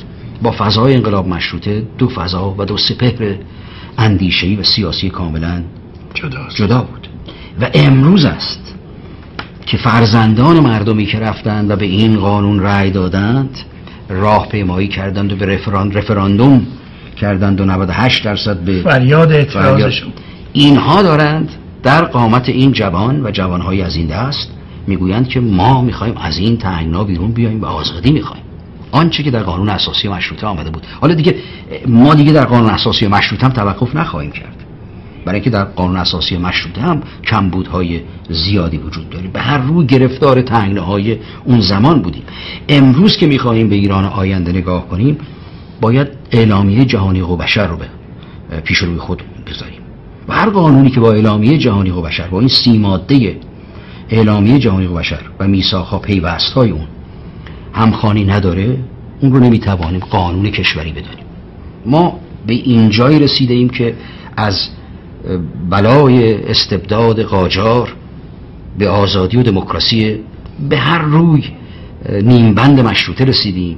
با فضای انقلاب مشروطه دو فضا و دو سپهر اندیشهی و سیاسی کاملا جدا بود. و امروز است که فرزندان مردمی که رفتند و به این قانون رأی دادند راه پیمایی کردند و به رفراند رفراندوم کردند و 98 درصد به فریاد اعتراضشون. اینها دارند در قامت این جوان و جوانهای از این دست می‌گویند که ما می‌خوایم از این تنگنا بیرون بیایم و آزادی می‌خوایم. آنچه که در قانون اساسی مشروطه آمده بود. حالا دیگه ما دیگه در قانون اساسی مشروطه هم توقف نخواهیم کرد. برای اینکه در قانون اساسی مشروطه هم کمبودهای زیادی وجود داره. به هر روی گرفتار تنگنه های اون زمان بودیم. امروز که می‌خواهیم به ایران آینده نگاه کنیم باید اعلامیه جهانی حقوق بشر رو به پیش روی خود بذاریم. و هر قانونی که با اعلامیه جهانی حقوق بشر با این سی ماده اعلامیه حقوق بشر و میثاقها پیوست های اون. همخانی نداره اون رو نمی‌توانیم قانون کشوری بدانیم. ما به اینجایی رسیده ایم که از بلای استبداد قاجار به آزادی و دموکراسی به هر روی نیمبند مشروطه رسیدیم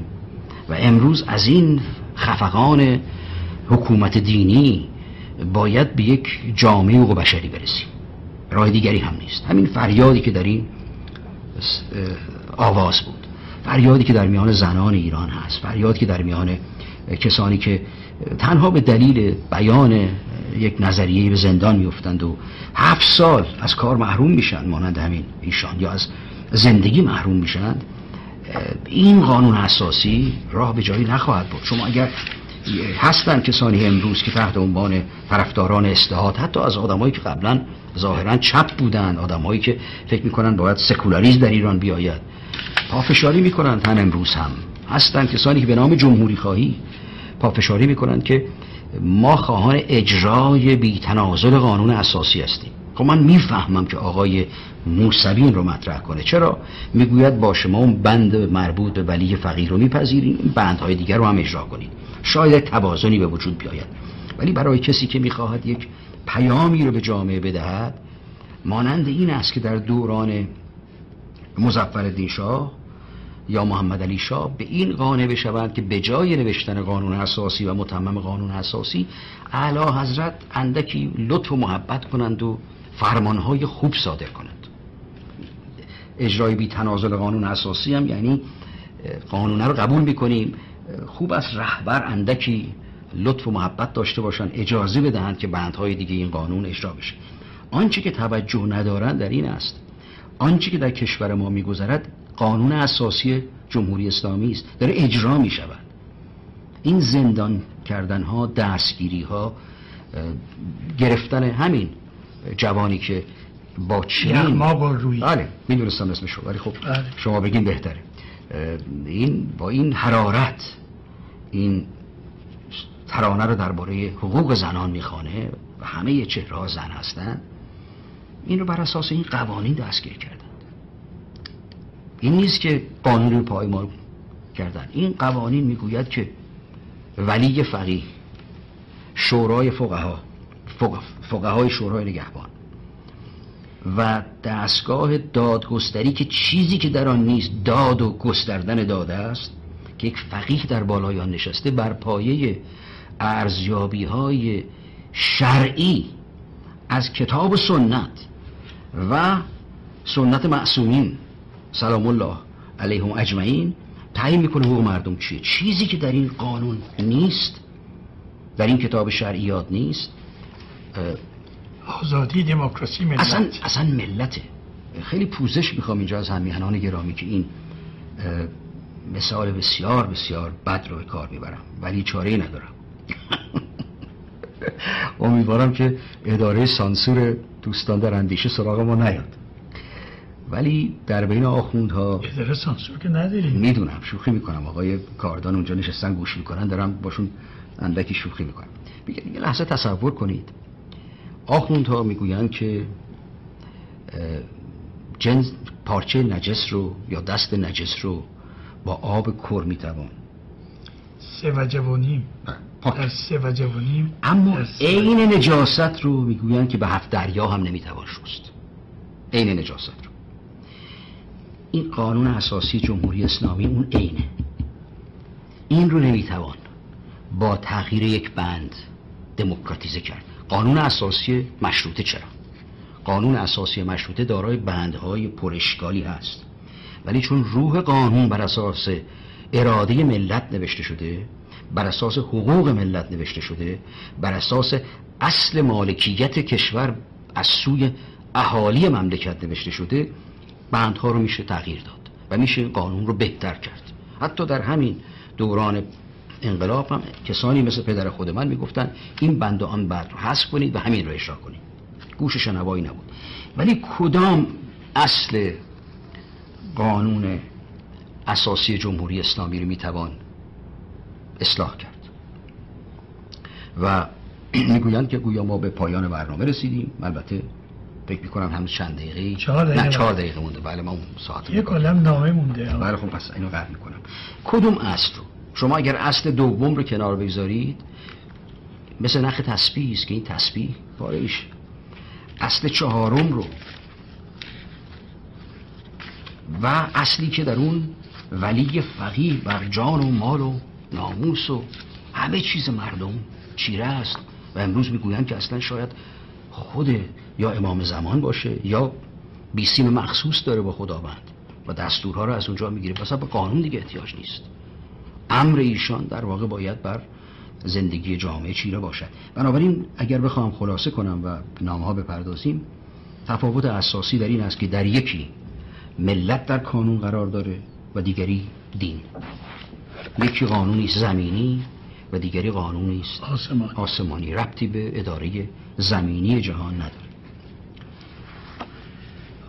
و امروز از این خفقان حکومت دینی باید به یک جامعه و بشری برسیم. راه دیگری هم نیست. همین فریادی که در این آواز بود. فریادی که در میان زنان ایران هست. فریادی که در میان کسانی که تنها به دلیل بیان یک نظریه به زندان میفتند و هفت سال از کار محروم میشن مانند همین ایشان یا از زندگی محروم میشن این قانون اساسی راه به جایی نخواهد بود شما اگر هستن کسانی امروز که تحت عنوان طرفداران اصلاحات حتی از آدمایی که قبلا ظاهرا چپ بودن. آدمایی که فکر می‌کنن باید سکولاریزم در ایران بیاید. پافشاری می‌کنن تن امروز هم. هستن کسانی که به نام جمهوری خواهی. پافشاری می‌کنن که ما خواهان اجرای بیتنازل قانون اساسی هستیم. خب من می‌فهمم که آقای موسوی رو مطرح کنه. چرا؟ می‌گوید با شما اون بند مربوط به ولی فقیر رو میپذیرین بندهای دیگر رو هم اجرا کنید شاید توازنی به وجود بیاید. ولی برای کسی که می‌خواهد یک پیامی رو به جامعه بدهد مانند این است که در دوران مزفر شاه یا محمد علی شاه به این قانع بشوند که به جای نوشتن قانون اساسی و متمم قانون اساسی اعلی حضرت اندکی لطف و محبت کنند و فرمانهای خوب صادر کنند. اجرای بی تنازل قانون اساسی هم یعنی قانون رو قبول می‌کنیم. خوب است رهبر اندکی لطف و محبت داشته باشن اجازه بدهند که بندهای دیگه این قانون اجرا بشه. آنچه که توجه ندارند در این است. آنچه که در کشور ما میگذرد قانون اساسی جمهوری اسلامی است. داره اجرا می شود این زندان کردن ها دستگیری ها گرفتن همین جوانی که با چنین ما با روی. بله می‌دونستم اسمشو ولی خب بله. شما بگین بهتره. این با این حرارت این ترانه رو درباره حقوق زنان می‌خوانه و همه چهره زن هستن. این رو بر اساس این قوانین دستگیر کردند این نیست که قانون رو پایمال کردن. این قوانین می‌گوید که ولی فقیه شورای فقها فقهای شورای نگهبان و دستگاه دادگستری که چیزی که در آن نیست داد و گستردن داده است که یک فقیه در بالای آن نشسته بر پایه ارزیابی های شرعی از کتاب سنت و سنت معصومین سلام الله علیهم اجمعین. تعیین می‌کنه حقوق مردم چیه؟ چیزی که در این قانون نیست در این کتاب شرعیات نیست. آزادی دموکراسی ملت. اصلا, اصلا ملته خیلی پوزش می‌خوام اینجا از همیهنان گرامی که این مثال بسیار بسیار بد رو کار می‌برم ولی چاره ندارم. امیدوارم که اداره سانسور دوستان در اندیشه سراغ ما نیاد. ولی در بین آخوندها اداره سانسور که نداریم. می‌دونم شوخی می‌کنم. آقای کاردان اونجا نشستن گوش می‌کنن دارم باشون اندکی شوخی می‌کنم. یه لحظه تصور کنید. آخوندها می‌گویند که جنس پارچه نجس رو یا دست نجس رو با آب کر می‌توان. سه وجه و نیم. در سه وجه و نیم اما عین نجاست رو می‌گویند که به هفت دریا هم نمی‌توان شست. عین نجاست رو. این قانون اساسی جمهوری اسلامی اون عینه. این رو نمی‌توان با تغییر یک بند دموکراتیزه کرد. قانون اساسی مشروطه چرا؟ قانون اساسی مشروطه دارای بندهای پرشکالی هست. ولی چون روح قانون بر اساس اراده ملت نوشته شده بر اساس حقوق ملت نوشته شده بر اساس اصل مالکیت کشور از سوی اهالی مملکت نوشته شده بندها رو میشه تغییر داد و میشه قانون رو بهتر کرد. حتی در همین دوران انقلاب هم کسانی مثل پدر خود من می‌گفتن این بند و آن بند رو حذف کنید و همین رو اجرا کنید. گوش شنوایی نبود. ولی کدام اصل قانون اساسی جمهوری اسلامی رو می‌توان اصلاح کرد. و می‌گویند که گویا ما به پایان برنامه رسیدیم. البته فکر می‌کنم هم چند دقیقه چهار دقیقه نه چهار دقیقه مونده. بله ما اون ساعت یه کلم نامه مونده. بله خب پس اینو قطع می‌کنم. کدوم اصل رو؟ شما اگر اصل دوم رو کنار بگذارید مثل نخ تسبیح است که این تسبیح پاره اصل چهارم رو. و اصلی که در اون ولی فقیه بر جان و مال و ناموس و همه چیز مردم چیره است و امروز می‌گویند که اصلا شاید خود یا امام زمان باشه یا بیسیم مخصوص داره با خداوند و دستورها رو از اونجا می‌گیره. پس به قانون دیگه احتیاج نیست. امر ایشان در واقع باید بر زندگی جامعه چیره باشد. بنابراین اگر بخوام خلاصه کنم و نامه ها بپردازیم تفاوت اساسی در این است که در یکی ملت در کانون قرار داره و دیگری دین. یکی قانونی زمینی و دیگری قانونی است. آسمانی. آسمانی. ربطی به اداره زمینی جهان نداره.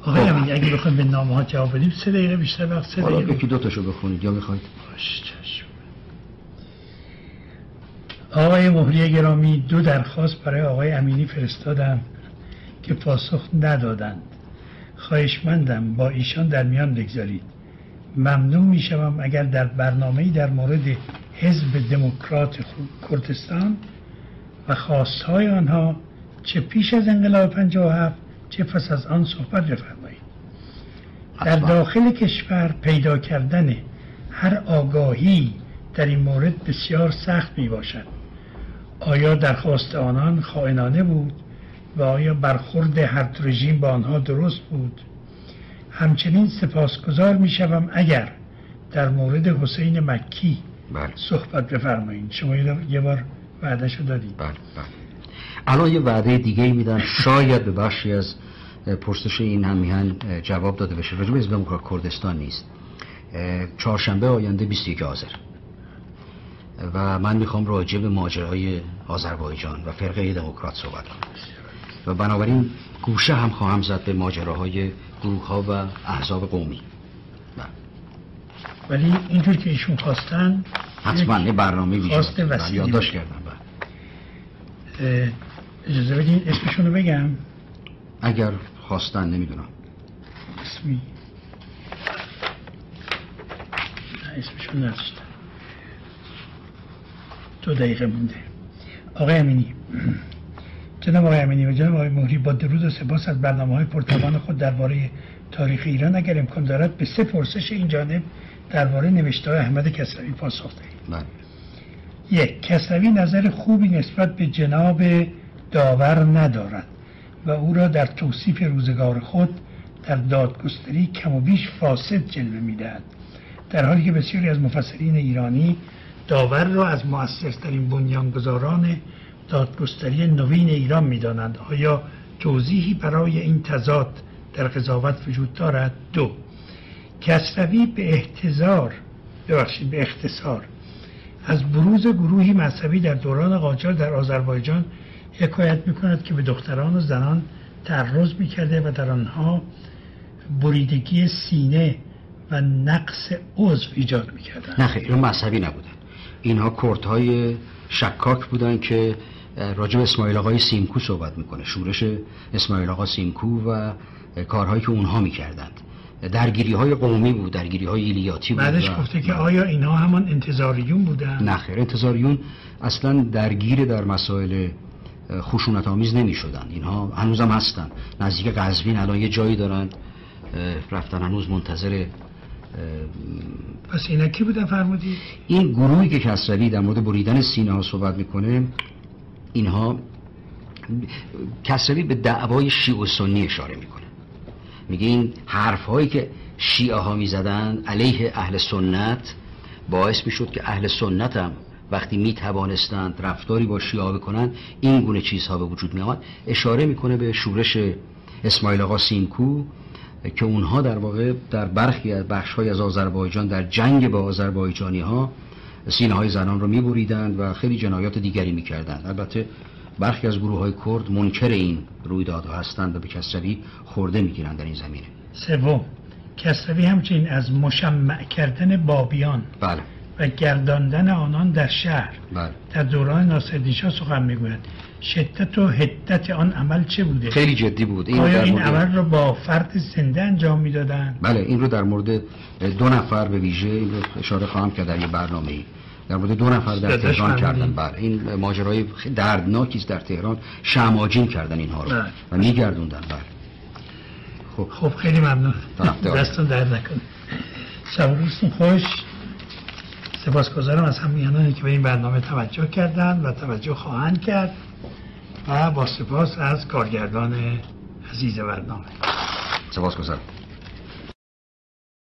آقای خب. امینی اگه بخوایم به نامه ها جواب بدیم سه دقیقه بیشتر وقت سه دقیقه. یکی دو تاشو بخونید. یا می‌خواید آقای مهری گرامی دو درخواست برای آقای امینی فرستادم که پاسخ ندادند. خواهشمندم با ایشان در میان بگذارید. ممنون می‌شوم اگر در برنامه در مورد حزب دموکرات کردستان و خواستهای آنها چه پیش از انقلاب 57 چه پس از آن صحبت بفرمایید. در داخل کشور پیدا کردن هر آگاهی در این مورد بسیار سخت می باشد آیا درخواست آنان خائنانه بود و آیا برخورد هر رژیم با آنها درست بود؟ همچنین سپاسگزار می‌شوم اگر در مورد حسین مکی بله. صحبت بفرمایید شما یه بار وعدهشو دادید بله بله. الان یه وعده دیگه میدم. شاید به بخشی از پرسش این هم میهن جواب داده بشه. راجب حزب دموکرات کردستان نیست. چهارشنبه آینده 21 آذر و من می‌خوام راجع به ماجرای آذربایجان و فرقه دموکرات صحبت کنم. و بنابراین گوشه هم خواهم زد به ماجراهای گروه ها و احزاب قومی. بله. ولی اینطور که ایشون خواستن حتما یه برنامه بله، یادداشت کردم بله. اجازه بدین اسمشون رو بگم؟ اگر خواستن نمی‌دونم. اسمی. اسمشون نداشتم. دو دقیقه مونده. آقای امینی. جناب آقای امینی و جناب آقای مهری با درود و سپاس از برنامه های پرتوان خود درباره تاریخ ایران اگر امکان دارد به سه پرسش این جانب درباره نوشته احمد کسروی پاسخ دهید بله. یک کسروی نظر خوبی نسبت به جناب داور ندارد و او را در توصیف روزگار خود در دادگستری کم و بیش فاسد جلوه می‌دهد در حالی که بسیاری از مفسرین ایرانی داور را از موثرترین بنیانگذاران دادگستری نوین ایران می‌دانند. آیا توضیحی برای این تضاد در قضاوت وجود دارد؟ دو کسروی به احتضار ببخشید به اختصار. از بروز گروهی مذهبی در دوران قاجار در آذربایجان حکایت می‌کند که به دختران و زنان تعرض می‌کرده و در آنها بریدگی سینه و نقص عضو ایجاد می‌کردن نه خیلی مذهبی نبودن. اینها های شکاک بودن که راجب اسماعیل آقای سیمکو صحبت می‌کنه. شورش اسماعیل آقا سیمکو و کارهایی که اونها می‌کردند. درگیری های قومی بود درگیری های ایلیاتی بود بعدش گفته که آیا اینها همان انتظاریون بودن؟ نه خیر انتظاریون اصلا درگیر در مسائل خشونت آمیز نمی شدن اینها هنوزم هستن. نزدیک قزوین الان یه جایی دارن رفتن هنوز منتظر پس اینا کی بودن؟ فرمودی؟ این گروهی که کسروی در مورد بریدن سینه ها صحبت می‌کنه اینها کسروی به دعوای شیعه و سنی اشاره می‌کنه. میگه این حرف هایی که شیعه ها می‌زدن علیه اهل سنت باعث می‌شد که اهل سنت هم وقتی می توانستند رفتاری با شیعه بکنند این گونه چیزها به وجود می آمد اشاره می‌کنه به شورش اسماعیل آقا سیمکو که اونها در واقع در برخی از بخش های از آذربایجان در جنگ با آذربایجانی ها سینه های زنان رو می بریدند و خیلی جنایات دیگری می کردند البته برخی از گروه های کرد منکر این رویدادها هستند و به کسروی خورده می گیرند در این زمینه. سوم کسروی همچنین از مشمع کردن بابیان بله. و گرداندن آنان در شهر. بله. در دوران ناصرالدین سخن می‌گوید. شدت و حدت آن عمل چه بوده؟ خیلی جدی بود. این آیا این عمل رو با فرد زنده انجام می‌دادن؟ بله این رو در مورد دو نفر به ویژه اشاره خواهم کرد در یه برنامه ای در مورد دو نفر در تهران کردن. بله این ماجرای دردناکی در تهران. شماجین کردن اینها رو بله. و میگردوندن. بله. خب. خب خیلی ممنون. دستون درد نکنه. شب روزتون خوش. سپاسگزارم از همیانانی که به این برنامه توجه کردند و توجه خواهند کرد. با سپاس از کارگردان عزیز برنامه. سپاسگزارم